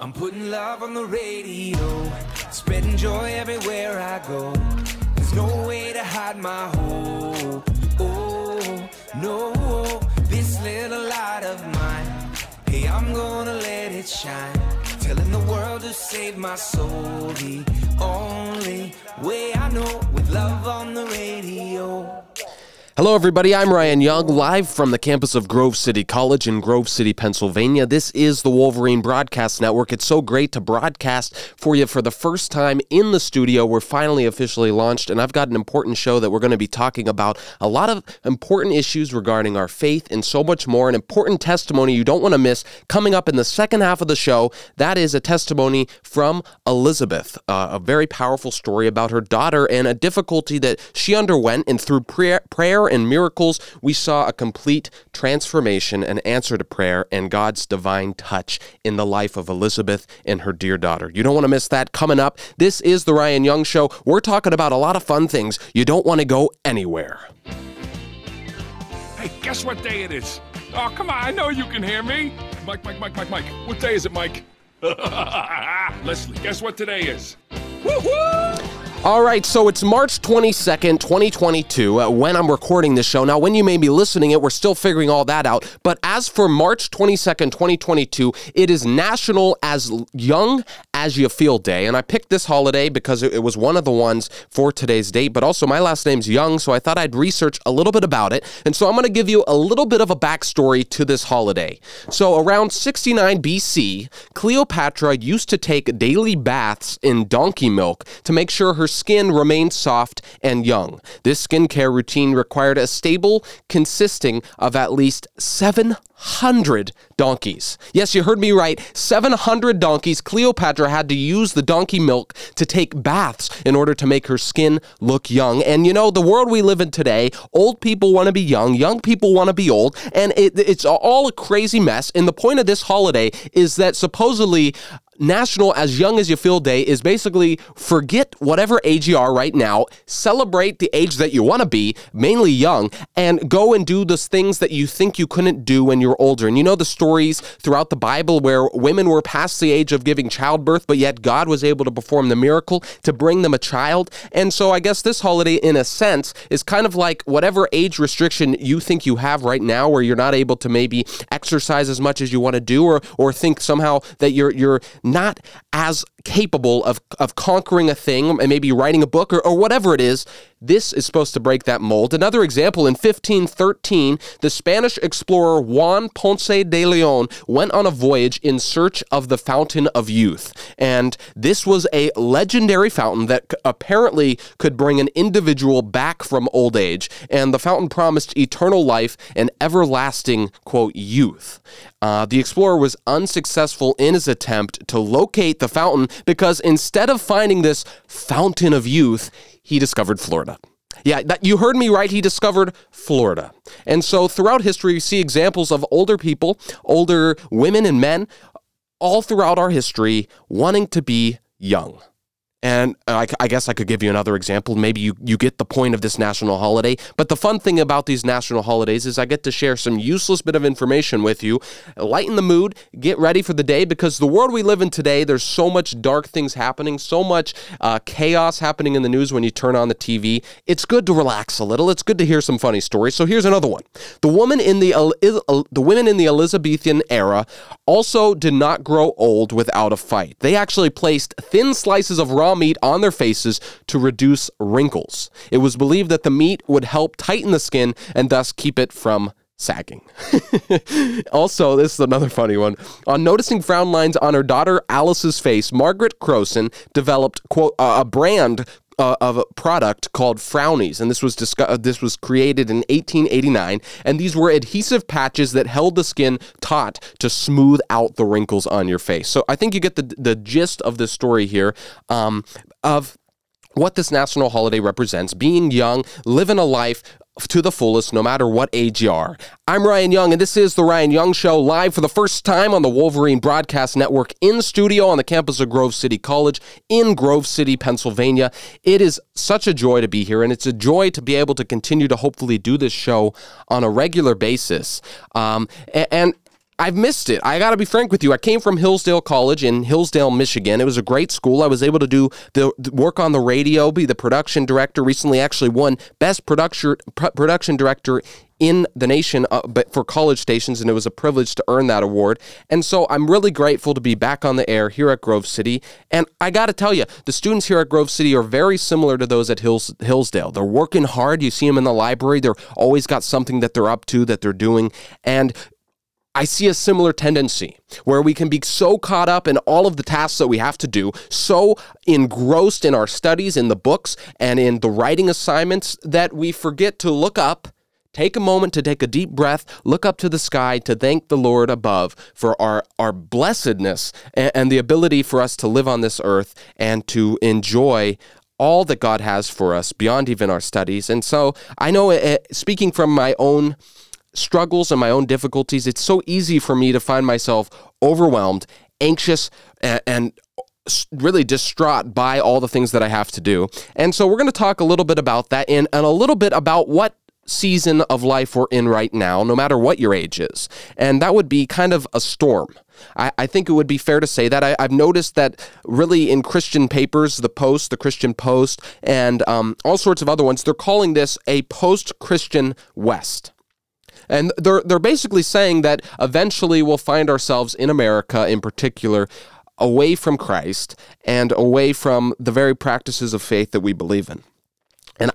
I'm putting love on the radio, spreading joy everywhere I go. There's no way to hide my hope. Oh, no, this little light of mine. Hey, I'm gonna let it shine. Telling the world to save my soul. The only way I know with love on the radio. Hello, everybody. I'm Ryan Young, live from the campus of Grove City College in Grove City, Pennsylvania. This is the Wolverine Broadcast Network. It's so great to broadcast for you for the first time in the studio. We're finally officially launched, and I've got an important show that we're going to be talking about a lot of important issues regarding our faith and so much more. An important testimony you don't want to miss coming up in the second half of the show. That is a testimony from Elisabeth, uh, a very powerful story about her daughter and a difficulty that she underwent, and through prayer, prayer and miracles, we saw a complete transformation and answer to prayer and God's divine touch in the life of Elisabeth and her dear daughter. You don't want to miss that coming up. This is The Ryan Young Show. We're talking about a lot of fun things. You don't want to go anywhere. Hey, guess what day it is? Oh, come on, I know you can hear me. Mike, Mike, Mike, Mike, Mike. What day is it, Mike? Leslie, guess what today is? Woo-hoo! All right, so it's March 22nd, 2022, uh, when I'm recording this show. Now, when you may be listening it, we're still figuring all that out. But as for March 22nd, 2022, it is National As Young As You Feel Day. And I picked this holiday because it, it was one of the ones for today's date. But also, my last name's Young, so I thought I'd research a little bit about it. And so I'm going to give you a little bit of a backstory to this holiday. So, around 69 BC, Cleopatra used to take daily baths in donkey milk to make sure her skin remained soft and young. This skincare routine required a stable consisting of at least 700 donkeys. Yes, you heard me right. 700 donkeys. Cleopatra had to use the donkey milk to take baths in order to make her skin look young. And you know, the world we live in today, old people want to be young, young people want to be old, and it, it's all a crazy mess. And the point of this holiday is that supposedly National As Young As You Feel Day is basically forget whatever age you are right now, celebrate the age that you want to be, mainly young, and go and do those things that you think you couldn't do when you're older. And you know the stories throughout the Bible where women were past the age of giving childbirth, but yet God was able to perform the miracle to bring them a child. And so I guess this holiday, in a sense, is kind of like whatever age restriction you think you have right now, where you're not able to maybe exercise as much as you want to do, or or think somehow that you're you're not as capable of, of conquering a thing and maybe writing a book or, or whatever it is, this is supposed to break that mold. Another example in 1513, the Spanish explorer Juan Ponce de Leon went on a voyage in search of the Fountain of Youth. And this was a legendary fountain that apparently could bring an individual back from old age. And the fountain promised eternal life and everlasting, quote, youth. Uh, the explorer was unsuccessful in his attempt to locate the fountain because instead of finding this fountain of youth, he discovered Florida. Yeah, that, you heard me right. He discovered Florida. And so throughout history, you see examples of older people, older women and men, all throughout our history wanting to be young. And I, I, guess I could give you another example. Maybe you, you get the point of this national holiday. But the fun thing about these national holidays is I get to share some useless bit of information with you, lighten the mood, get ready for the day because the world we live in today, there's so much dark things happening, so much uh, chaos happening in the news when you turn on the TV. It's good to relax a little. It's good to hear some funny stories. So here's another one. The woman in the the women in the Elizabethan era also did not grow old without a fight. They actually placed thin slices of raw meat on their faces to reduce wrinkles. It was believed that the meat would help tighten the skin and thus keep it from sagging. also, this is another funny one. On noticing frown lines on her daughter Alice's face, Margaret Kroesen developed quote uh, a brand uh, of a product called Frownies, and this was uh, this was created in 1889. And these were adhesive patches that held the skin taut to smooth out the wrinkles on your face. So I think you get the the gist of the story here um, of what this national holiday represents being young, living a life to the fullest, no matter what age you are. I'm Ryan Young, and this is The Ryan Young Show, live for the first time on the Wolverine Broadcast Network in studio on the campus of Grove City College in Grove City, Pennsylvania. It is such a joy to be here, and it's a joy to be able to continue to hopefully do this show on a regular basis. Um, and I've missed it. I got to be frank with you. I came from Hillsdale College in Hillsdale, Michigan. It was a great school. I was able to do the, the work on the radio, be the production director. Recently, actually won best production production director in the nation uh, but for college stations and it was a privilege to earn that award and so i'm really grateful to be back on the air here at grove city and i got to tell you the students here at grove city are very similar to those at Hills, hillsdale they're working hard you see them in the library they're always got something that they're up to that they're doing and I see a similar tendency where we can be so caught up in all of the tasks that we have to do, so engrossed in our studies, in the books, and in the writing assignments that we forget to look up, take a moment to take a deep breath, look up to the sky to thank the Lord above for our, our blessedness and, and the ability for us to live on this earth and to enjoy all that God has for us beyond even our studies. And so I know, uh, speaking from my own struggles and my own difficulties, it's so easy for me to find myself overwhelmed, anxious, and, and really distraught by all the things that I have to do. And so we're going to talk a little bit about that and, and a little bit about what season of life we're in right now, no matter what your age is. And that would be kind of a storm. I, I think it would be fair to say that. I, have noticed that really in Christian papers, the Post, the Christian Post, and um, all sorts of other ones, they're calling this a post Christian West. And they're they're basically saying that eventually we'll find ourselves in America in particular away from Christ and away from the very practices of faith that we believe in. And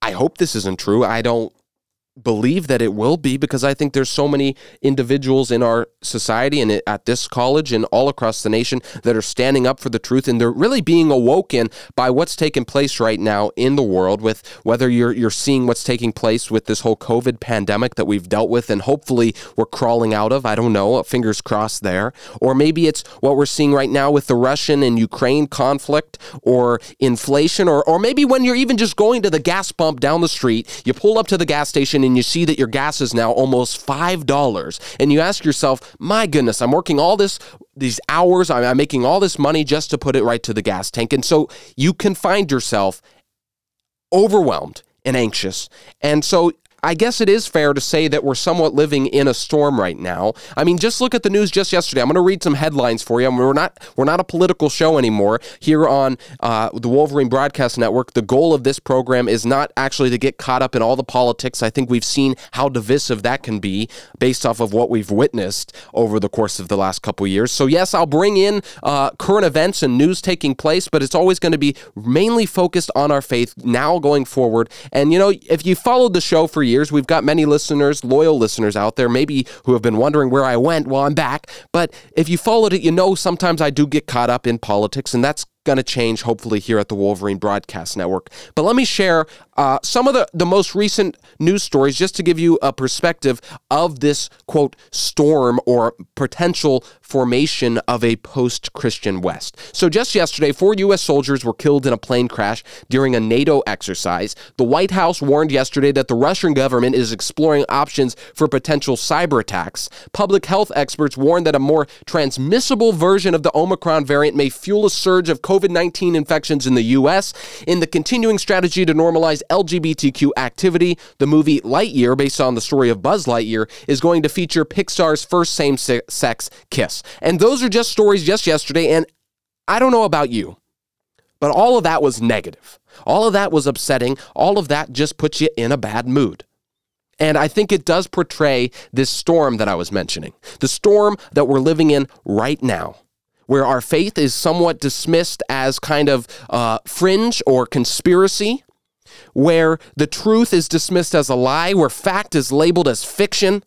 I hope this isn't true. I don't believe that it will be because I think there's so many individuals in our society and at this college and all across the nation that are standing up for the truth and they're really being awoken by what's taking place right now in the world with whether you're you're seeing what's taking place with this whole COVID pandemic that we've dealt with and hopefully we're crawling out of. I don't know, fingers crossed there. Or maybe it's what we're seeing right now with the Russian and Ukraine conflict or inflation or or maybe when you're even just going to the gas pump down the street, you pull up to the gas station and you see that your gas is now almost $5 and you ask yourself, "My goodness, I'm working all this these hours, I'm, I'm making all this money just to put it right to the gas tank." And so you can find yourself overwhelmed and anxious. And so I guess it is fair to say that we're somewhat living in a storm right now. I mean, just look at the news just yesterday. I'm going to read some headlines for you. I mean, we're not we're not a political show anymore here on uh, the Wolverine Broadcast Network. The goal of this program is not actually to get caught up in all the politics. I think we've seen how divisive that can be based off of what we've witnessed over the course of the last couple years. So yes, I'll bring in uh, current events and news taking place, but it's always going to be mainly focused on our faith now going forward. And you know, if you followed the show for years. We've got many listeners, loyal listeners out there, maybe who have been wondering where I went. Well, I'm back. But if you followed it, you know sometimes I do get caught up in politics, and that's going to change hopefully here at the Wolverine Broadcast Network. But let me share uh, some of the, the most recent news stories just to give you a perspective of this quote storm or potential formation of a post Christian West. So, just yesterday, four U.S. soldiers were killed in a plane crash during a NATO exercise. The White House warned yesterday that the Russian government is exploring options for potential cyber attacks. Public health experts warned that a more transmissible version of the Omicron variant may fuel a surge of COVID 19 infections in the U.S. In the continuing strategy to normalize LGBTQ activity, the movie Lightyear, based on the story of Buzz Lightyear, is going to feature Pixar's first same sex kiss. And those are just stories just yesterday, and I don't know about you, but all of that was negative. All of that was upsetting. All of that just puts you in a bad mood. And I think it does portray this storm that I was mentioning, the storm that we're living in right now where our faith is somewhat dismissed as kind of uh, fringe or conspiracy, where the truth is dismissed as a lie, where fact is labeled as fiction,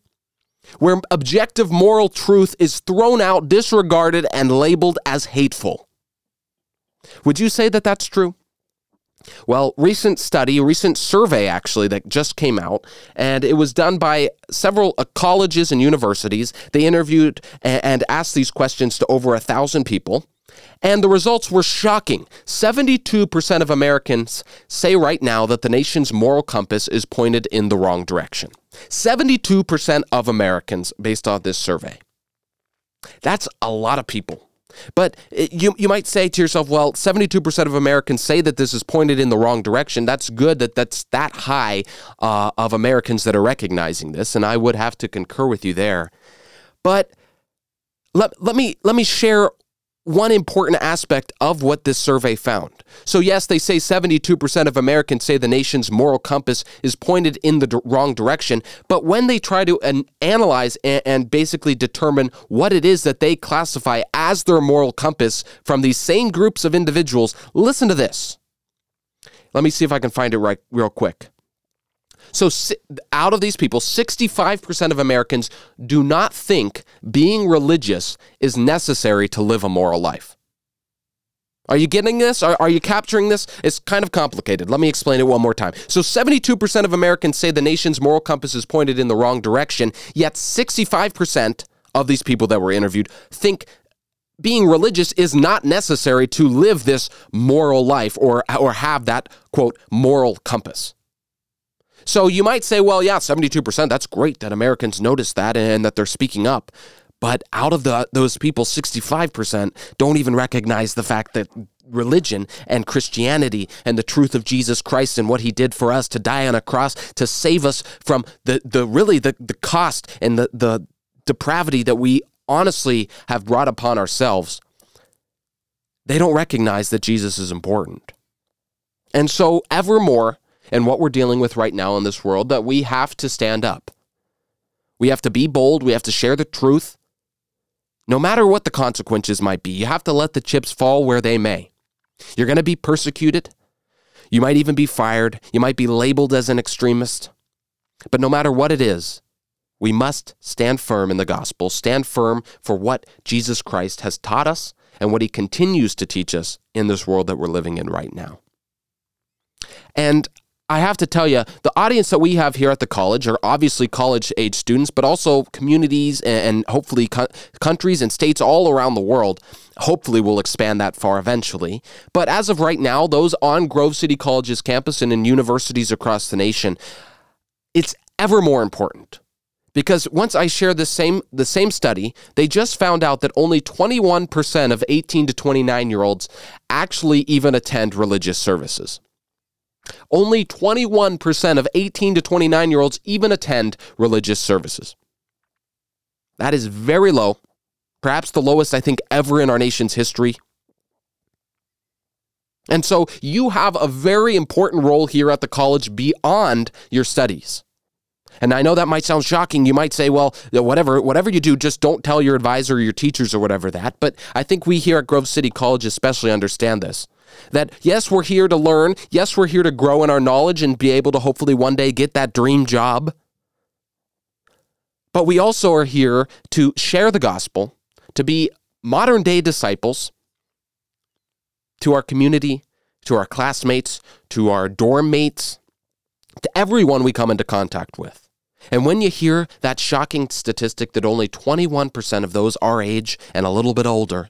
where objective moral truth is thrown out, disregarded, and labeled as hateful. Would you say that that's true? Well, recent study, recent survey actually that just came out, and it was done by several uh, colleges and universities. They interviewed and asked these questions to over a thousand people. And the results were shocking. 72% of Americans say right now that the nation's moral compass is pointed in the wrong direction. 72% of Americans, based on this survey. That's a lot of people. But you, you might say to yourself, well, 72% of Americans say that this is pointed in the wrong direction. That's good that that's that high uh, of Americans that are recognizing this. And I would have to concur with you there. But let, let, me, let me share one important aspect of what this survey found. So, yes, they say 72% of Americans say the nation's moral compass is pointed in the d- wrong direction. But when they try to an- analyze and, and basically determine what it is that they classify as their moral compass from these same groups of individuals, listen to this. Let me see if I can find it right real quick. So, out of these people, 65% of Americans do not think being religious is necessary to live a moral life. Are you getting this? Are, are you capturing this? It's kind of complicated. Let me explain it one more time. So, 72% of Americans say the nation's moral compass is pointed in the wrong direction, yet 65% of these people that were interviewed think being religious is not necessary to live this moral life or, or have that, quote, moral compass. So you might say, well, yeah, 72%, that's great that Americans notice that and that they're speaking up. But out of the, those people, 65% don't even recognize the fact that religion and Christianity and the truth of Jesus Christ and what he did for us to die on a cross to save us from the, the really the, the cost and the, the depravity that we honestly have brought upon ourselves. They don't recognize that Jesus is important. And so, evermore, and what we're dealing with right now in this world that we have to stand up. We have to be bold. We have to share the truth. No matter what the consequences might be, you have to let the chips fall where they may. You're going to be persecuted. You might even be fired. You might be labeled as an extremist. But no matter what it is, we must stand firm in the gospel, stand firm for what Jesus Christ has taught us and what he continues to teach us in this world that we're living in right now. And I have to tell you, the audience that we have here at the college are obviously college age students, but also communities and hopefully countries and states all around the world. Hopefully, we'll expand that far eventually. But as of right now, those on Grove City College's campus and in universities across the nation, it's ever more important because once I share the same the same study, they just found out that only 21% of 18 to 29 year olds actually even attend religious services. Only 21% of 18 to 29 year olds even attend religious services. That is very low, perhaps the lowest I think ever in our nation's history. And so you have a very important role here at the college beyond your studies. And I know that might sound shocking. You might say, well, whatever, whatever you do, just don't tell your advisor or your teachers or whatever that. But I think we here at Grove City College especially understand this. That yes, we're here to learn. Yes, we're here to grow in our knowledge and be able to hopefully one day get that dream job. But we also are here to share the gospel, to be modern day disciples to our community, to our classmates, to our dorm mates, to everyone we come into contact with. And when you hear that shocking statistic that only 21% of those our age and a little bit older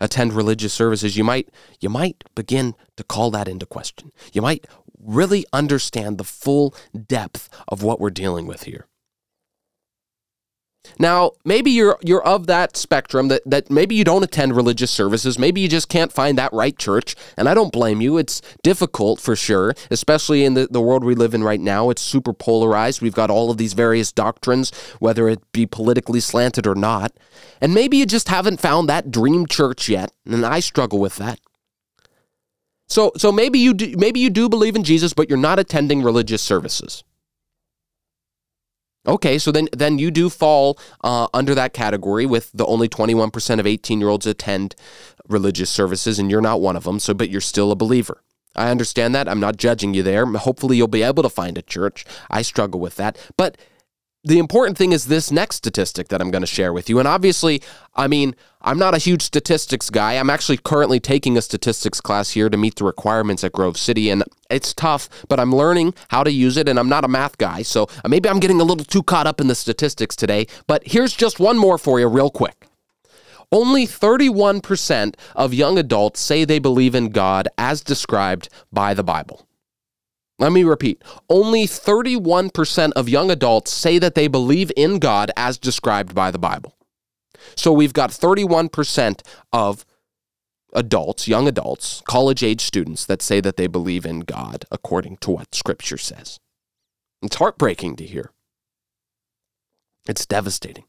attend religious services, you might you might begin to call that into question. You might really understand the full depth of what we're dealing with here. Now, maybe you're you're of that spectrum that, that maybe you don't attend religious services, maybe you just can't find that right church, and I don't blame you. It's difficult for sure, especially in the, the world we live in right now. It's super polarized. We've got all of these various doctrines, whether it be politically slanted or not. And maybe you just haven't found that dream church yet, and I struggle with that. So so maybe you do, maybe you do believe in Jesus, but you're not attending religious services. Okay, so then then you do fall uh, under that category with the only 21% of 18 year olds attend religious services, and you're not one of them. So, but you're still a believer. I understand that. I'm not judging you there. Hopefully, you'll be able to find a church. I struggle with that, but the important thing is this next statistic that I'm going to share with you. And obviously, I mean, I'm not a huge statistics guy. I'm actually currently taking a statistics class here to meet the requirements at Grove City. And it's tough, but I'm learning how to use it. And I'm not a math guy. So maybe I'm getting a little too caught up in the statistics today. But here's just one more for you, real quick. Only 31% of young adults say they believe in God as described by the Bible. Let me repeat. Only 31% of young adults say that they believe in God as described by the Bible. So we've got 31% of adults, young adults, college age students that say that they believe in God according to what Scripture says. It's heartbreaking to hear. It's devastating.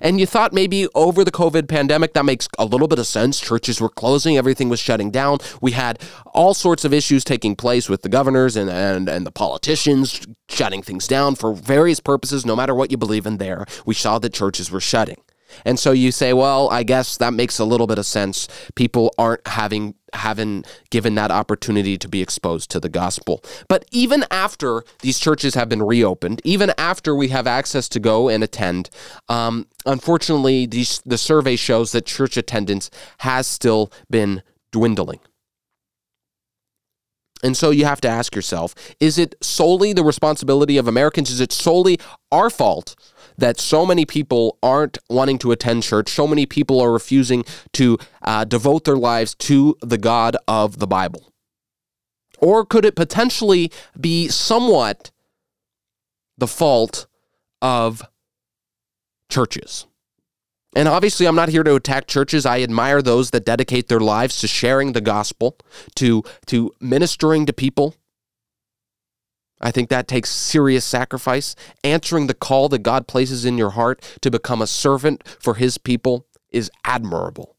And you thought maybe over the COVID pandemic, that makes a little bit of sense. Churches were closing, everything was shutting down. We had all sorts of issues taking place with the governors and, and, and the politicians shutting things down for various purposes, no matter what you believe in there. We saw that churches were shutting. And so you say, well, I guess that makes a little bit of sense. People aren't having having given that opportunity to be exposed to the gospel. But even after these churches have been reopened, even after we have access to go and attend, um, unfortunately, these, the survey shows that church attendance has still been dwindling. And so you have to ask yourself is it solely the responsibility of Americans? Is it solely our fault that so many people aren't wanting to attend church, so many people are refusing to uh, devote their lives to the God of the Bible? Or could it potentially be somewhat the fault of churches? And obviously, I'm not here to attack churches. I admire those that dedicate their lives to sharing the gospel, to, to ministering to people, I think that takes serious sacrifice. Answering the call that God places in your heart to become a servant for his people is admirable.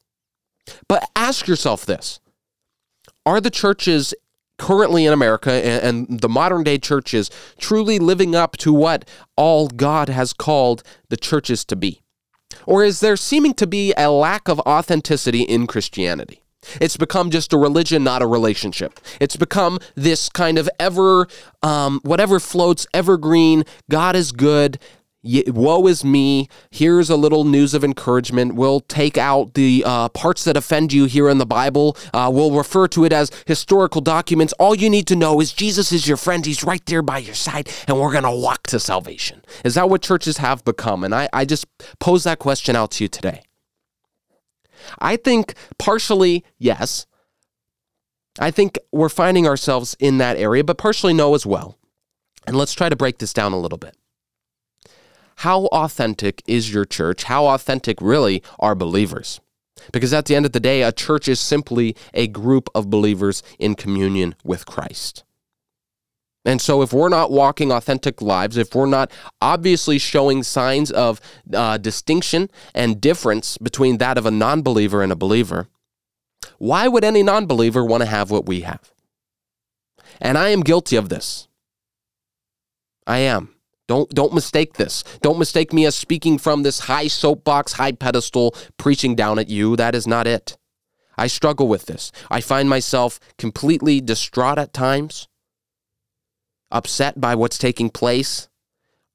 But ask yourself this Are the churches currently in America and, the modern day churches truly living up to what all God has called the churches to be? Or is there seeming to be a lack of authenticity in Christianity? It's become just a religion, not a relationship. It's become this kind of ever, um, whatever floats, evergreen. God is good. Woe is me. Here's a little news of encouragement. We'll take out the uh, parts that offend you here in the Bible. Uh, we'll refer to it as historical documents. All you need to know is Jesus is your friend. He's right there by your side, and we're going to walk to salvation. Is that what churches have become? And I, I just pose that question out to you today. I think partially, yes. I think we're finding ourselves in that area, but partially no as well. And let's try to break this down a little bit. How authentic is your church? How authentic really are believers? Because at the end of the day, a church is simply a group of believers in communion with Christ. And so, if we're not walking authentic lives, if we're not obviously showing signs of uh, distinction and difference between that of a non believer and a believer, why would any non believer want to have what we have? And I am guilty of this. I am. Don't, don't mistake this. Don't mistake me as speaking from this high soapbox, high pedestal, preaching down at you. That is not it. I struggle with this. I find myself completely distraught at times upset by what's taking place,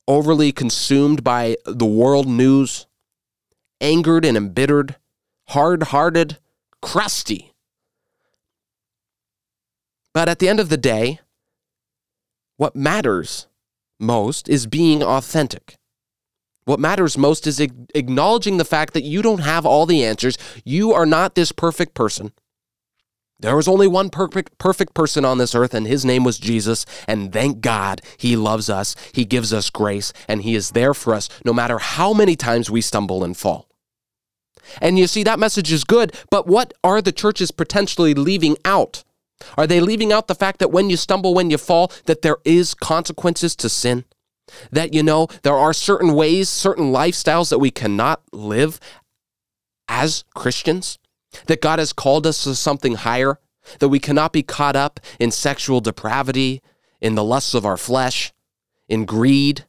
overly consumed by the world news, angered and embittered, hard hearted, crusty. But at the end of the day, what matters most is being authentic. What matters most is acknowledging the fact that you don't have all the answers. You are not this perfect person. There was only one perfect, perfect person on this earth, and his name was Jesus. And thank God he loves us, he gives us grace, and he is there for us no matter how many times we stumble and fall. And you see, that message is good, but what are the churches potentially leaving out? Are they leaving out the fact that when you stumble, when you fall, that there is consequences to sin? That, you know, there are certain ways, certain lifestyles that we cannot live as Christians? That God has called us to something higher, that we cannot be caught up in sexual depravity, in the lusts of our flesh, in greed,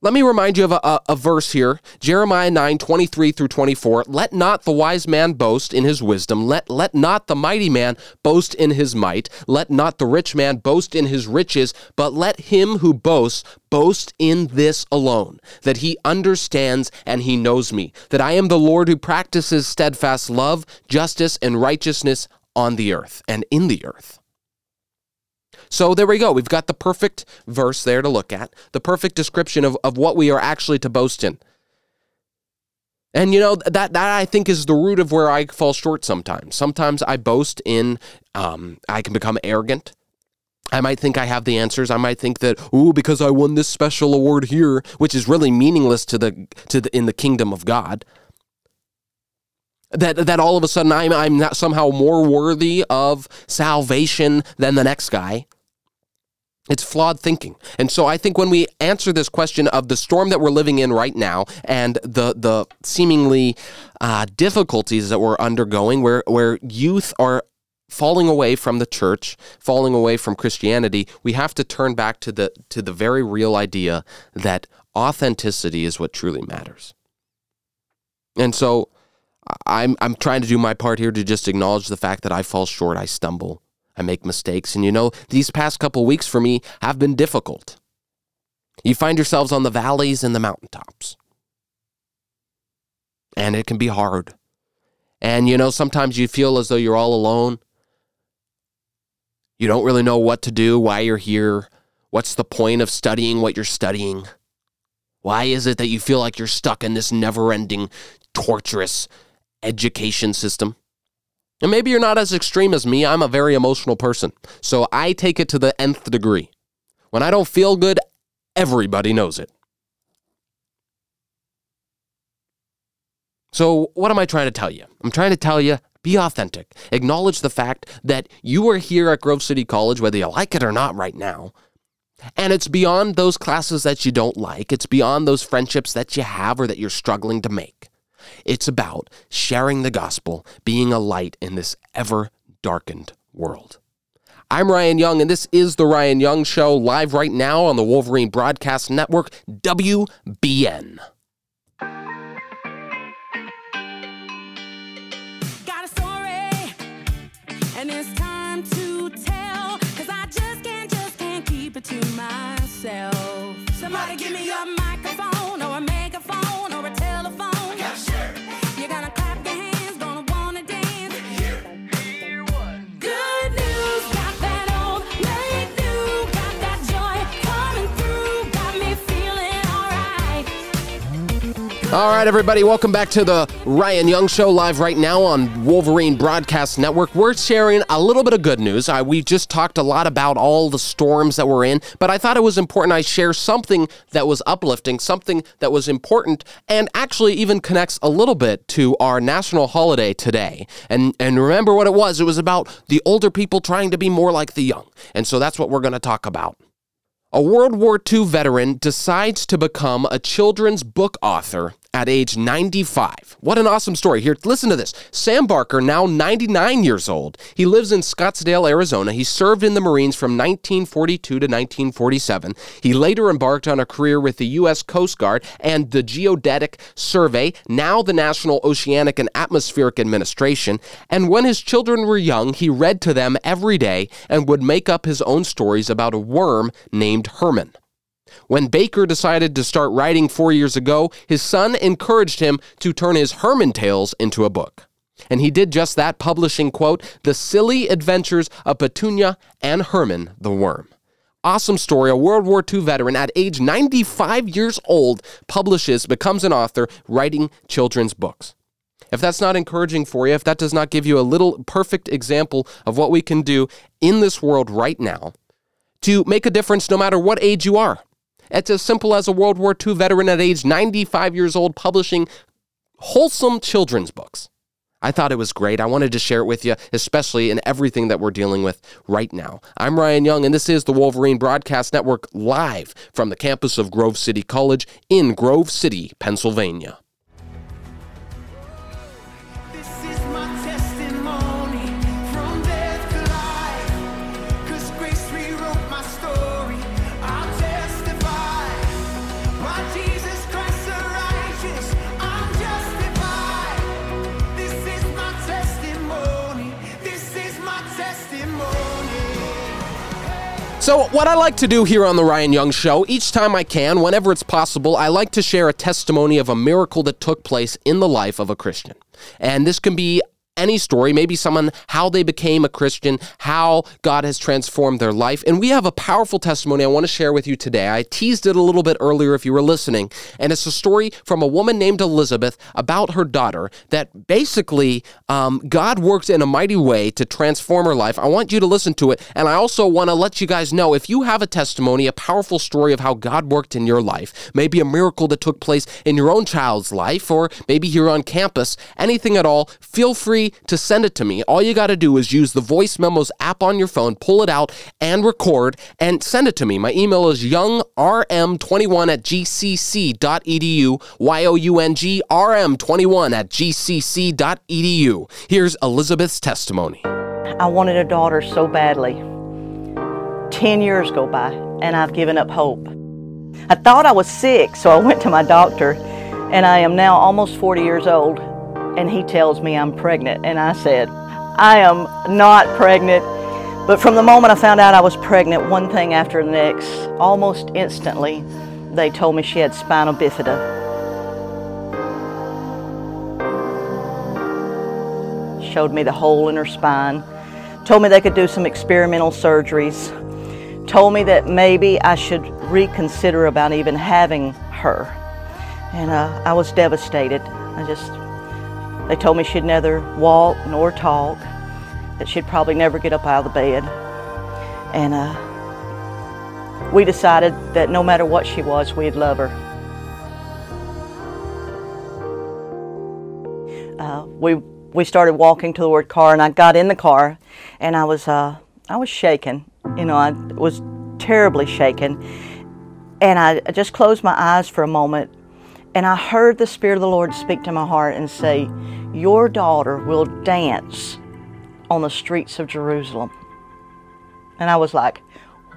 let me remind you of a, a, a, verse here Jeremiah 9 23 through 24. Let not the wise man boast in his wisdom. Let, let not the mighty man boast in his might. Let not the rich man boast in his riches, but let him who boasts boast in this alone that he understands and he knows me, that I am the Lord who practices steadfast love, justice, and righteousness on the earth and in the earth. So there we go. We've got the perfect verse there to look at, the perfect description of, of what we are actually to boast in. And you know that that I think is the root of where I fall short sometimes. Sometimes I boast in um, I can become arrogant. I might think I have the answers. I might think that ooh because I won this special award here, which is really meaningless to the to the in the kingdom of God. That that all of a sudden I'm I'm not somehow more worthy of salvation than the next guy. It's flawed thinking. And so I think when we answer this question of the storm that we're living in right now and the the seemingly uh, difficulties that we're undergoing, where where youth are falling away from the church, falling away from Christianity, we have to turn back to the to the very real idea that authenticity is what truly matters. And so I'm I'm trying to do my part here to just acknowledge the fact that I fall short, I stumble, I make mistakes. And you know, these past couple weeks for me have been difficult. You find yourselves on the valleys and the mountaintops. And it can be hard. And you know, sometimes you feel as though you're all alone. You don't really know what to do, why you're here, what's the point of studying what you're studying. Why is it that you feel like you're stuck in this never ending, torturous education system? And maybe you're not as extreme as me. I'm a very emotional person. So I take it to the nth degree. When I don't feel good, everybody knows it. So, what am I trying to tell you? I'm trying to tell you be authentic. Acknowledge the fact that you are here at Grove City College, whether you like it or not right now. And it's beyond those classes that you don't like, it's beyond those friendships that you have or that you're struggling to make. It's about sharing the gospel, being a light in this ever darkened world. I'm Ryan Young, and this is The Ryan Young Show, live right now on the Wolverine Broadcast Network, WBN. All right, everybody, welcome back to the Ryan Young Show live right now on Wolverine Broadcast Network. We're sharing a little bit of good news. Uh, we just talked a lot about all the storms that we're in, but I thought it was important I share something that was uplifting, something that was important, and actually even connects a little bit to our national holiday today. And and remember what it was? It was about the older people trying to be more like the young, and so that's what we're going to talk about. A World War II veteran decides to become a children's book author at age 95. What an awesome story. Here, listen to this. Sam Barker, now 99 years old, he lives in Scottsdale, Arizona. He served in the Marines from 1942 to 1947. He later embarked on a career with the U.S. Coast Guard and the Geodetic Survey, now the National Oceanic and Atmospheric Administration. And when his children were young, he read to them every day and would make up his own stories about a worm named Herman. When Baker decided to start writing four years ago, his son encouraged him to turn his Herman tales into a book. And he did just that, publishing, quote, The Silly Adventures of Petunia and Herman the Worm. Awesome story. A World War II veteran at age 95 years old publishes, becomes an author, writing children's books. If that's not encouraging for you, if that does not give you a little perfect example of what we can do in this world right now to make a difference no matter what age you are, it's as simple as a World War II veteran at age 95 years old publishing wholesome children's books. I thought it was great. I wanted to share it with you, especially in everything that we're dealing with right now. I'm Ryan Young, and this is the Wolverine Broadcast Network live from the campus of Grove City College in Grove City, Pennsylvania. So, what I like to do here on The Ryan Young Show, each time I can, whenever it's possible, I like to share a testimony of a miracle that took place in the life of a Christian. And this can be any story, maybe someone how they became a Christian, how God has transformed their life. And we have a powerful testimony I want to share with you today. I teased it a little bit earlier if you were listening, and it's a story from a woman named Elisabeth about her daughter that basically um, God works in a mighty way to transform her life. I want you to listen to it, and I also want to let you guys know if you have a testimony, a powerful story of how God worked in your life, maybe a miracle that took place in your own child's life, or maybe here on campus, anything at all, feel free to send it to me. All you got to do is use the Voice Memos app on your phone, pull it out, and record, and send it to me. My email is youngrm21 at gcc.edu, Y O U N G R M 21 at gcc.edu. Here's Elisabeth's testimony. I wanted a daughter so badly. Ten years go by, and I've given up hope. I thought I was sick, so I went to my doctor, and I am now almost 40 years old, and he tells me I'm pregnant. And I said, I am not pregnant. But from the moment I found out I was pregnant, one thing after the next, almost instantly, they told me she had spinal bifida. Showed me the hole in her spine, told me they could do some experimental surgeries, told me that maybe I should reconsider about even having her. And uh, I was devastated. I just, they told me she'd neither walk nor talk, that she'd probably never get up out of the bed. And uh, we decided that no matter what she was, we'd love her. Uh, we we started walking toward the word car, and I got in the car, and I was uh, I was shaken. You know, I was terribly shaken, and I just closed my eyes for a moment, and I heard the Spirit of the Lord speak to my heart and say, "Your daughter will dance on the streets of Jerusalem." And I was like,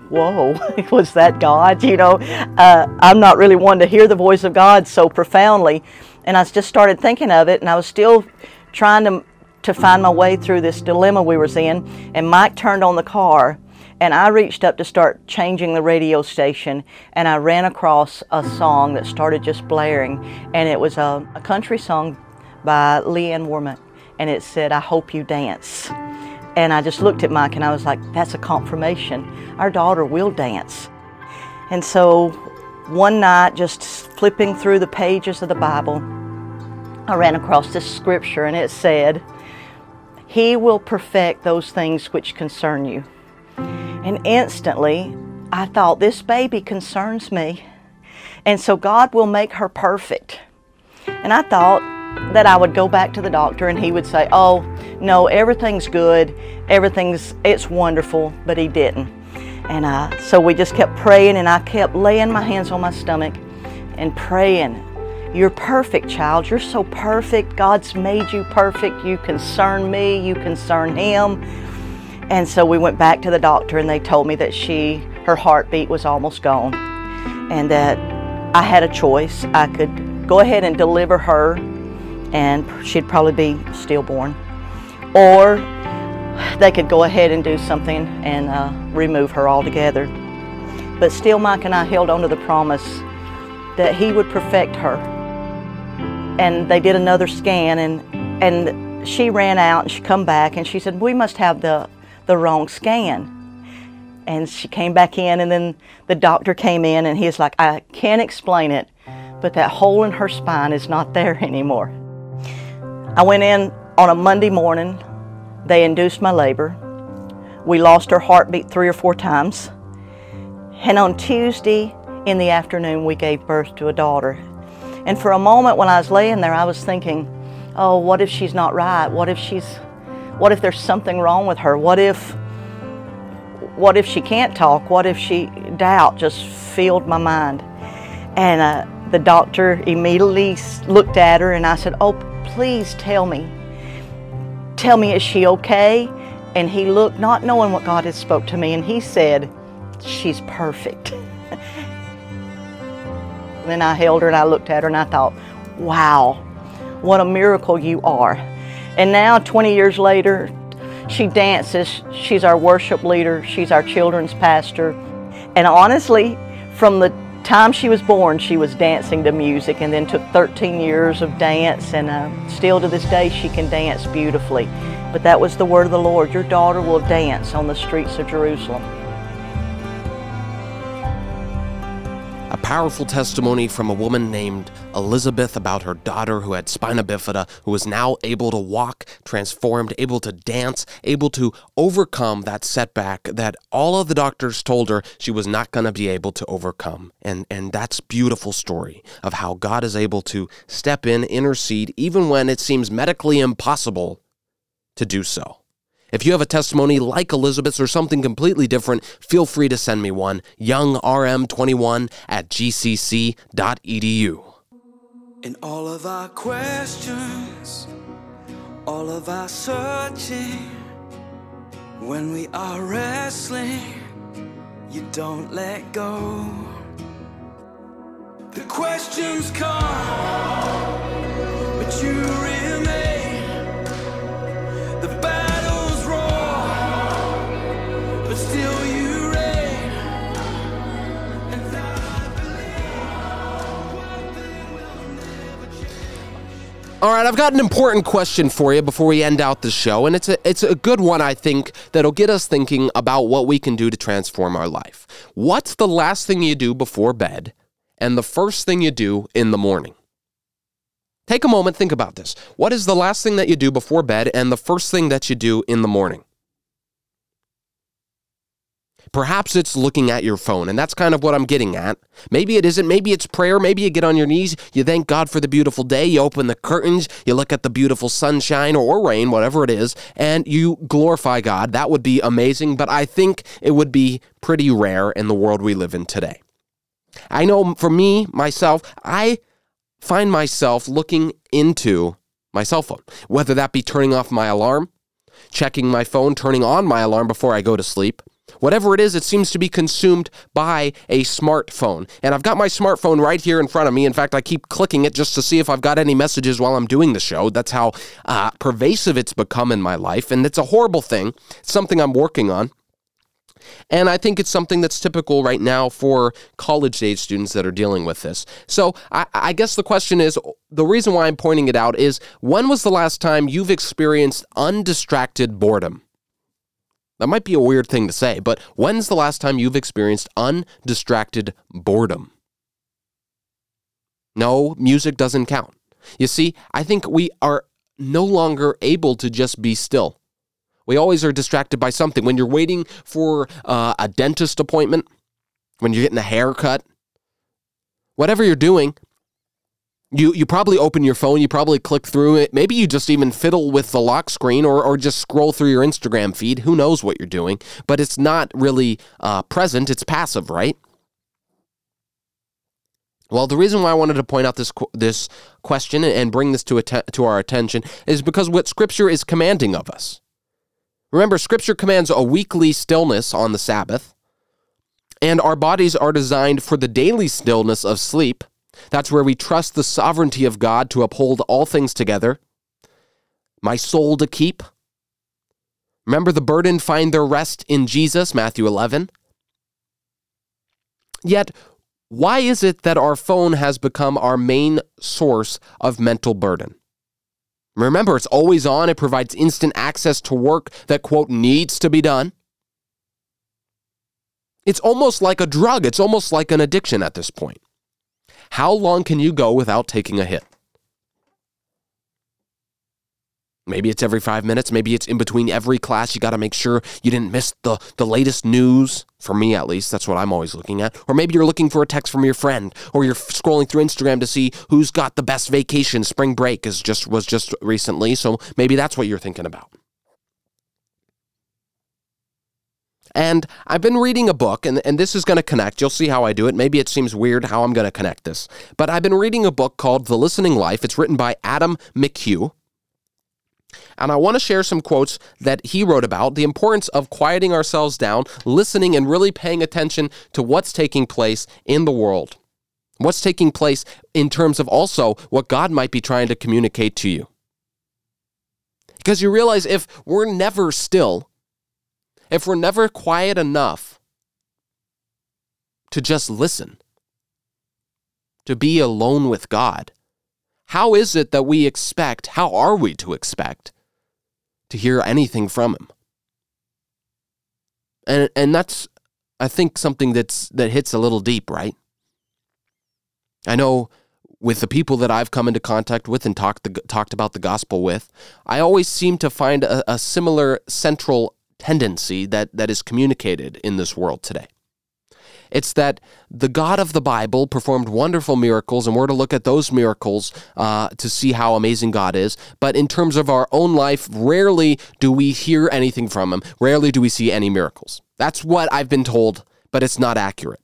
whoa, was that God? You know, uh, I'm not really one to hear the voice of God so profoundly. And I just started thinking of it, and I was still trying to, to find my way through this dilemma we was in. And Mike turned on the car, and I reached up to start changing the radio station, and I ran across a song that started just blaring, and it was a, a country song by Lee Ann Womack, and it said, I hope you dance. And I just looked at Mike and I was like, that's a confirmation. Our daughter will dance. And so one night, just flipping through the pages of the Bible, I ran across this scripture and it said, He will perfect those things which concern you. And instantly, I thought, this baby concerns me. And so God will make her perfect. And I thought that I would go back to the doctor and he would say, Oh, no, everything's good, everything's, it's wonderful, but he didn't. And uh, so we just kept praying, and I kept laying my hands on my stomach and praying. You're perfect, child. You're so perfect. God's made you perfect. You concern me, you concern him. And so we went back to the doctor, and they told me that she, her heartbeat was almost gone, and that I had a choice. I could go ahead and deliver her, and she'd probably be stillborn or they could go ahead and do something and uh, remove her altogether. But still, Mike and I held on to the promise that he would perfect her. And they did another scan, and and she ran out and she come back and she said, "We must have the the wrong scan." And she came back in, and then the doctor came in, and he's like, "I can't explain it, but that hole in her spine is not there anymore." I went in on a Monday morning, they induced my labor. We lost her heartbeat three or four times. And on Tuesday in the afternoon, we gave birth to a daughter. And for a moment when I was laying there, I was thinking, oh, what if she's not right? What if she's, what if there's something wrong with her? What if, what if she can't talk? What if she, doubt just filled my mind. And uh, the doctor immediately looked at her and I said, oh, please tell me tell me, is she okay? And he looked, not knowing what God had spoke to me, and he said, she's perfect. then I held her and I looked at her and I thought, wow, what a miracle you are. And now, 20 years later, she dances. She's our worship leader. She's our children's pastor. And honestly, from the time she was born, she was dancing to music and then took 13 years of dance. And uh, still to this day, she can dance beautifully. But that was the word of the Lord Your daughter will dance on the streets of Jerusalem. Powerful testimony from a woman named Elisabeth about her daughter who had spina bifida, who was now able to walk, transformed, able to dance, able to overcome that setback that all of the doctors told her she was not going to be able to overcome. And, and that's beautiful story of how God is able to step in, intercede, even when it seems medically impossible to do so. If you have a testimony like Elisabeth's or something completely different, feel free to send me one. YoungRM21 at gcc.edu. In all of our questions, all of our searching, when we are wrestling, you don't let go. The questions come, but you remain. The battles All right, I've got an important question for you before we end out the show, and it's a it's a good one I think that'll get us thinking about what we can do to transform our life. What's the last thing you do before bed and the first thing you do in the morning? Take a moment, think about this. What is the last thing that you do before bed and the first thing that you do in the morning? Perhaps it's looking at your phone, and that's kind of what I'm getting at. Maybe it isn't. Maybe it's prayer. Maybe you get on your knees, you thank God for the beautiful day, you open the curtains, you look at the beautiful sunshine or rain, whatever it is, and you glorify God. That would be amazing, but I think it would be pretty rare in the world we live in today. I know for me, myself, I find myself looking into my cell phone, whether that be turning off my alarm, checking my phone, turning on my alarm before I go to sleep. Whatever it is, it seems to be consumed by a smartphone. And I've got my smartphone right here in front of me. In fact, I keep clicking it just to see if I've got any messages while I'm doing the show. That's how uh, pervasive it's become in my life. And it's a horrible thing. It's something I'm working on. And I think it's something that's typical right now for college age students that are dealing with this. So I, I, guess the question is the reason why I'm pointing it out is when was the last time you've experienced undistracted boredom? That might be a weird thing to say, but when's the last time you've experienced undistracted boredom? No, music doesn't count. You see, I think we are no longer able to just be still. We always are distracted by something. When you're waiting for uh, a dentist appointment, when you're getting a haircut, whatever you're doing, you, you probably open your phone, you probably click through it. Maybe you just even fiddle with the lock screen or, or just scroll through your Instagram feed. Who knows what you're doing? But it's not really uh, present, it's passive, right? Well, the reason why I wanted to point out this this question and bring this to to our attention is because what Scripture is commanding of us. Remember, Scripture commands a weekly stillness on the Sabbath, and our bodies are designed for the daily stillness of sleep. That's where we trust the sovereignty of God to uphold all things together. My soul to keep. Remember, the burdened find their rest in Jesus, Matthew 11. Yet, why is it that our phone has become our main source of mental burden? Remember, it's always on. It provides instant access to work that, quote, needs to be done. It's almost like a drug. It's almost like an addiction at this point. How long can you go without taking a hit? Maybe it's every five minutes. Maybe it's in between every class. You got to make sure you didn't miss the, the latest news. For me, at least, that's what I'm always looking at. Or maybe you're looking for a text from your friend, or you're scrolling through Instagram to see who's got the best vacation. Spring break is just was just recently, so maybe that's what you're thinking about. And I've been reading a book, and, and this is going to connect. You'll see how I do it. Maybe it seems weird how I'm going to connect this. But I've been reading a book called The Listening Life. It's written by Adam McHugh. And I want to share some quotes that he wrote about the importance of quieting ourselves down, listening, and really paying attention to what's taking place in the world. What's taking place in terms of also what God might be trying to communicate to you. Because you realize if we're never still, if we're never quiet enough to just listen, to be alone with God, how is it that we expect, how are we to expect to hear anything from him? And and that's I think something that's that hits a little deep, right? I know with the people that I've come into contact with and talked the, talked about the gospel with, I always seem to find a, a similar central tendency that that is communicated in this world today. It's that the God of the Bible performed wonderful miracles, and we're to look at those miracles uh, to see how amazing God is. But in terms of our own life, rarely do we hear anything from Him. Rarely do we see any miracles. That's what I've been told, but it's not accurate.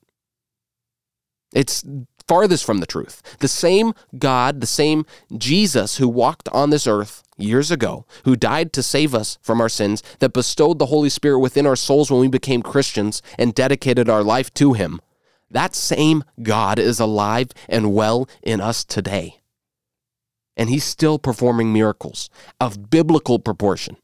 It's farthest from the truth. The same God, the same Jesus who walked on this earth years ago, who died to save us from our sins, that bestowed the Holy Spirit within our souls when we became Christians and dedicated our life to Him, that same God is alive and well in us today. And He's still performing miracles of biblical proportion.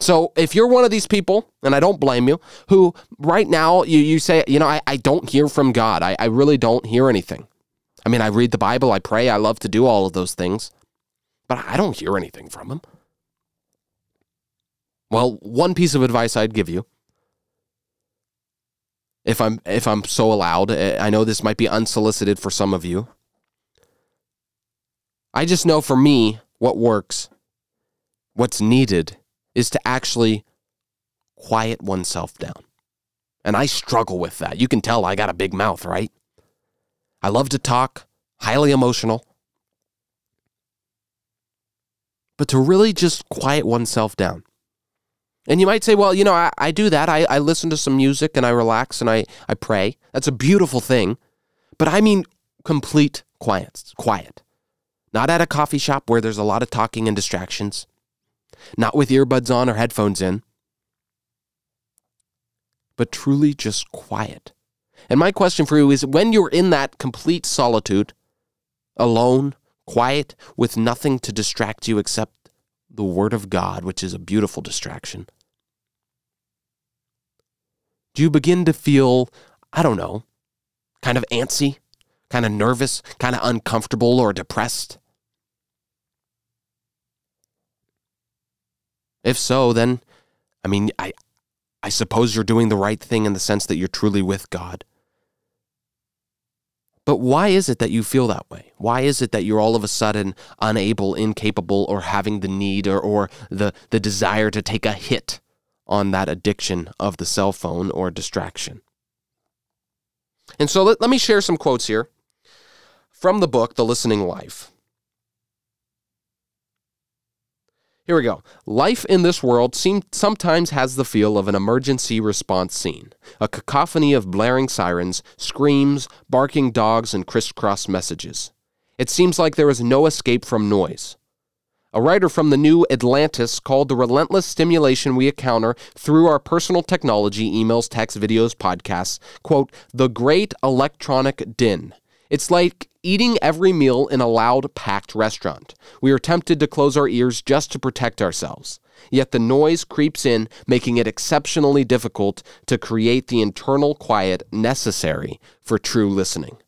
So if you're one of these people, and I don't blame you, who right now you, you say, you know, I, I don't hear from God. I, I really don't hear anything. I mean, I read the Bible, I pray, I love to do all of those things, but I don't hear anything from him. Well, one piece of advice I'd give you, if I'm if I'm so allowed, eh, I know this might be unsolicited for some of you. I just know for me what works, what's needed is to actually quiet oneself down. And I struggle with that. You can tell I got a big mouth, right? I love to talk, highly emotional. But to really just quiet oneself down. And you might say, well, you know, I, I do that. I, I listen to some music and I relax and I, I pray. That's a beautiful thing. But I mean complete quiet, quiet. Not at a coffee shop where there's a lot of talking and distractions. Not with earbuds on or headphones in. But truly just quiet. And my question for you is when you're in that complete solitude, alone, quiet, with nothing to distract you except the Word of God, which is a beautiful distraction, do you begin to feel, I don't know, kind of antsy, kind of nervous, kind of uncomfortable or depressed? If so, then, I mean, I, I suppose you're doing the right thing in the sense that you're truly with God. But why is it that you feel that way? Why is it that you're all of a sudden unable, incapable, or having the need or, or the, the desire to take a hit on that addiction of the cell phone or distraction? And so let, let me share some quotes here from the book, The Listening Life. Here we go. Life in this world seem, sometimes has the feel of an emergency response scene a cacophony of blaring sirens, screams, barking dogs, and crisscross messages. It seems like there is no escape from noise. A writer from the New Atlantis called the relentless stimulation we encounter through our personal technology, emails, texts, videos, podcasts, quote, the great electronic din. It's like eating every meal in a loud, packed restaurant. We are tempted to close our ears just to protect ourselves. Yet the noise creeps in, making it exceptionally difficult to create the internal quiet necessary for true listening.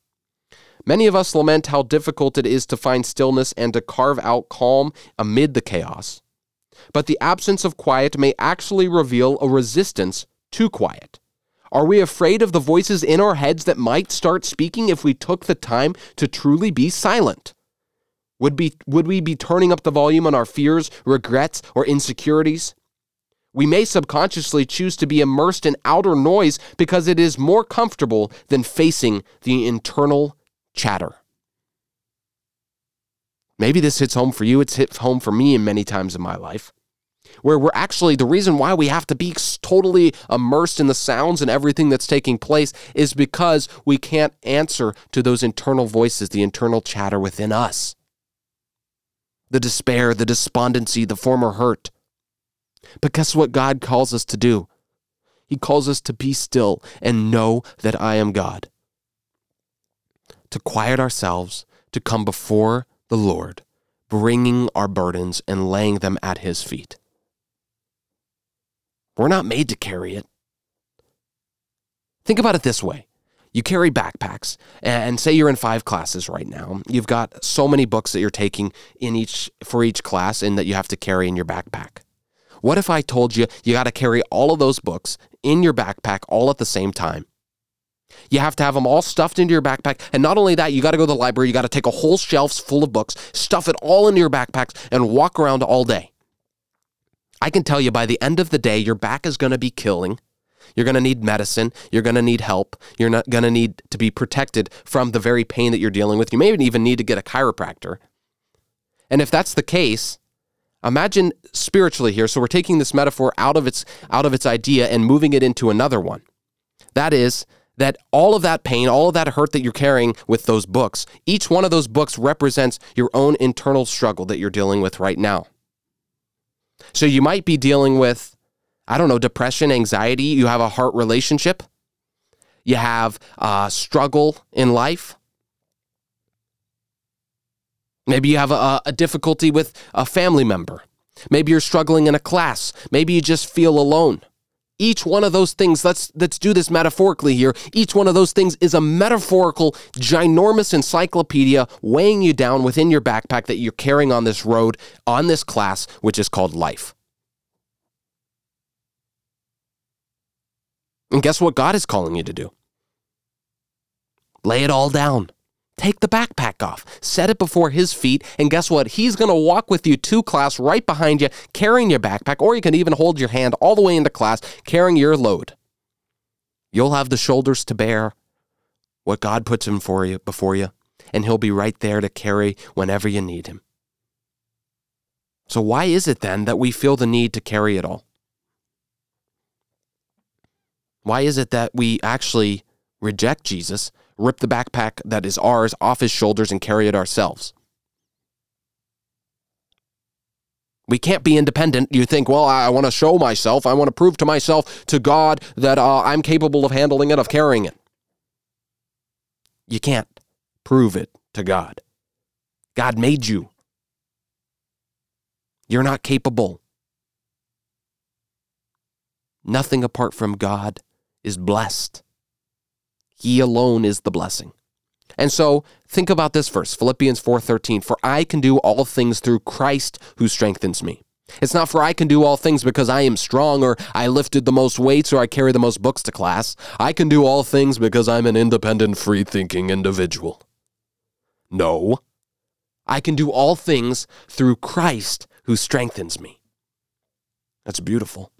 Many of us lament how difficult it is to find stillness and to carve out calm amid the chaos. But the absence of quiet may actually reveal a resistance to quiet. Are we afraid of the voices in our heads that might start speaking if we took the time to truly be silent? Would, be, would we be turning up the volume on our fears, regrets, or insecurities? We may subconsciously choose to be immersed in outer noise because it is more comfortable than facing the internal chatter. Maybe this hits home for you, it's hit home for me in many times in my life where we're actually the reason why we have to be totally immersed in the sounds and everything that's taking place is because we can't answer to those internal voices, the internal chatter within us. The despair, the despondency, the former hurt. But guess what God calls us to do? He calls us to be still and know that I am God. To quiet ourselves, to come before the Lord, bringing our burdens and laying them at His feet. We're not made to carry it. Think about it this way. You carry backpacks and say you're in five classes right now. You've got so many books that you're taking in each for each class and that you have to carry in your backpack. What if i told you you got to carry all of those books in your backpack all at the same time? You have to have them all stuffed into your backpack and not only that you got to go to the library you got to take a whole shelves full of books stuff it all into your backpacks and walk around all day i can tell you by the end of the day your back is going to be killing you're going to need medicine. You're going to need help. You're not going to need to be protected from the very pain that you're dealing with. You may even need to get a chiropractor. And if that's the case, imagine spiritually here. So we're taking this metaphor out of its out of its idea and moving it into another one. That is that all of that pain, all of that hurt that you're carrying with those books, each one of those books represents your own internal struggle that you're dealing with right now. So you might be dealing with I don't know, depression, anxiety, you have a heart relationship, you have a struggle in life. Maybe you have a, a, difficulty with a family member. Maybe you're struggling in a class. Maybe you just feel alone. Each one of those things, let's let's do this metaphorically here. Each one of those things is a metaphorical, ginormous encyclopedia weighing you down within your backpack that you're carrying on this road, on this class, which is called life. And guess what God is calling you to do? Lay it all down. Take the backpack off, set it before his feet, and guess what? He's going to walk with you to class right behind you, carrying your backpack, or you can even hold your hand all the way into class, carrying your load. You'll have the shoulders to bear what God puts in for you before you, and he'll be right there to carry whenever you need him. So why is it then that we feel the need to carry it all? Why is it that we actually reject Jesus, rip the backpack that is ours off his shoulders, and carry it ourselves? We can't be independent. You think, well, I want to show myself. I want to prove to myself, to God, that uh, I'm capable of handling it, of carrying it. You can't prove it to God. God made you. You're not capable. Nothing apart from God is blessed. He alone is the blessing. And so think about this verse, Philippians 4:13, for I can do all things through Christ who strengthens me. It's not for I can do all things because I am strong or I lifted the most weights or I carry the most books to class. I can do all things because I'm an independent, free-thinking individual. No. I can do all things through Christ who strengthens me. That's beautiful.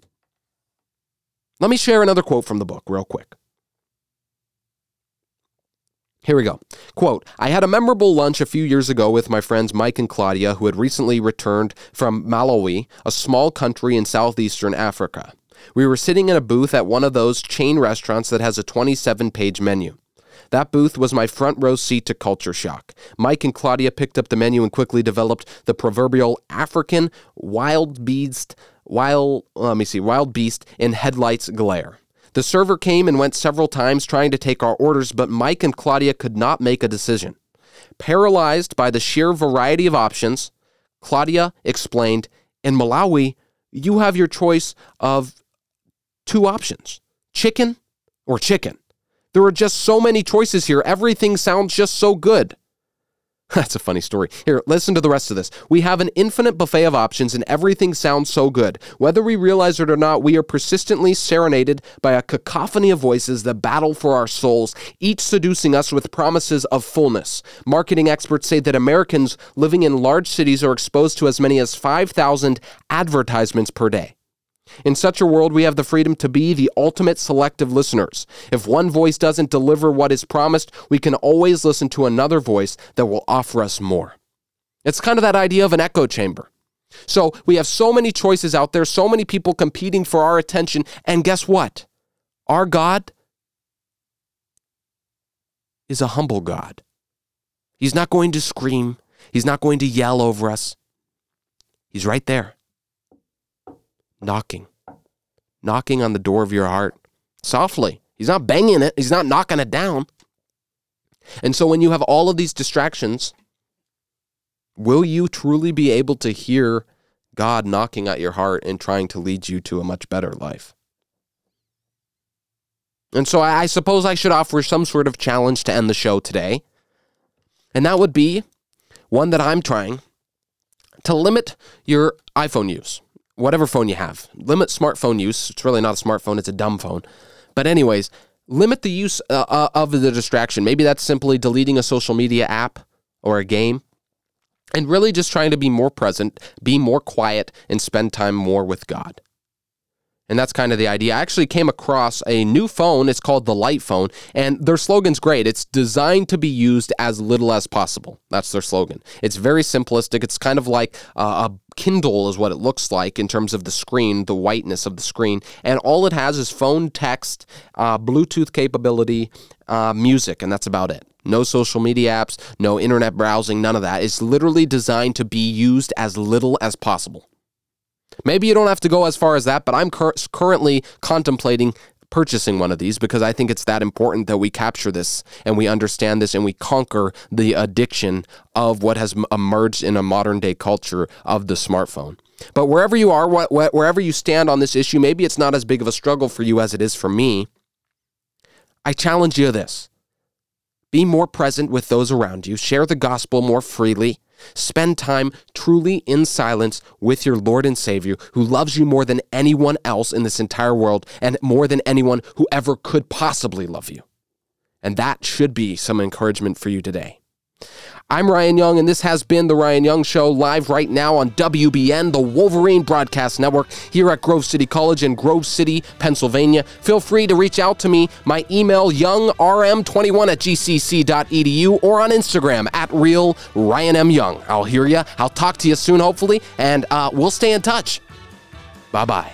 Let me share another quote from the book real quick. Here we go. Quote I had a memorable lunch a few years ago with my friends Mike and Claudia, who had recently returned from Malawi, a small country in southeastern Africa. We were sitting in a booth at one of those chain restaurants that has a 27 page menu. That booth was my front row seat to culture shock. Mike and Claudia picked up the menu and quickly developed the proverbial African wildebeest wild, let me see, wildebeest in headlights glare. The server came and went several times trying to take our orders, but Mike and Claudia could not make a decision. Paralyzed by the sheer variety of options, Claudia explained, In Malawi, you have your choice of two options chicken or chicken. There are just so many choices here. Everything sounds just so good. That's a funny story. Here, listen to the rest of this. We have an infinite buffet of options and everything sounds so good. Whether we realize it or not, we are persistently serenaded by a cacophony of voices that battle for our souls, each seducing us with promises of fullness. Marketing experts say that Americans living in large cities are exposed to as many as 5,000 advertisements per day. In such a world, we have the freedom to be the ultimate selective listeners. If one voice doesn't deliver what is promised, we can always listen to another voice that will offer us more. It's kind of that idea of an echo chamber. So we have so many choices out there, so many people competing for our attention, and guess what? Our God is a humble God. He's not going to scream, He's not going to yell over us. He's right there knocking, knocking on the door of your heart softly. He's not banging it, he's not knocking it down. And so when you have all of these distractions, will you truly be able to hear God knocking at your heart and trying to lead you to a much better life? And so I, suppose I should offer some sort of challenge to end the show today. And that would be one that I'm trying to limit your iPhone use, whatever phone you have. Limit smartphone use. It's really not a smartphone, it's a dumb phone. But, anyways, limit the use uh, uh, of the distraction. Maybe that's simply deleting a social media app or a game and really just trying to be more present, be more quiet, and spend time more with God. And that's kind of the idea. I actually came across a new phone. It's called the Light Phone, and their slogan's great. It's designed to be used as little as possible. That's their slogan. It's very simplistic. It's kind of like uh, a Kindle, is what it looks like in terms of the screen, the whiteness of the screen. And all it has is phone text, uh, Bluetooth capability, uh, music, and that's about it. No social media apps, no internet browsing, none of that. It's literally designed to be used as little as possible. Maybe you don't have to go as far as that, but I'm cur- currently contemplating purchasing one of these because I think it's that important that we capture this and we understand this and we conquer the addiction of what has emerged in a modern day culture of the smartphone. But wherever you are, wh- wh- wherever you stand on this issue, maybe it's not as big of a struggle for you as it is for me. I challenge you this be more present with those around you, share the gospel more freely, Spend time truly in silence with your Lord and Savior who loves you more than anyone else in this entire world and more than anyone who ever could possibly love you. And that should be some encouragement for you today. I'm Ryan Young, and this has been The Ryan Young Show, live right now on WBN, the Wolverine Broadcast Network, here at Grove City College in Grove City, Pennsylvania. Feel free to reach out to me. My email, youngrm21 at gcc.edu, or on Instagram at real Ryan M. Young. I'll hear you. I'll talk to you soon, hopefully, and uh, we'll stay in touch. Bye bye.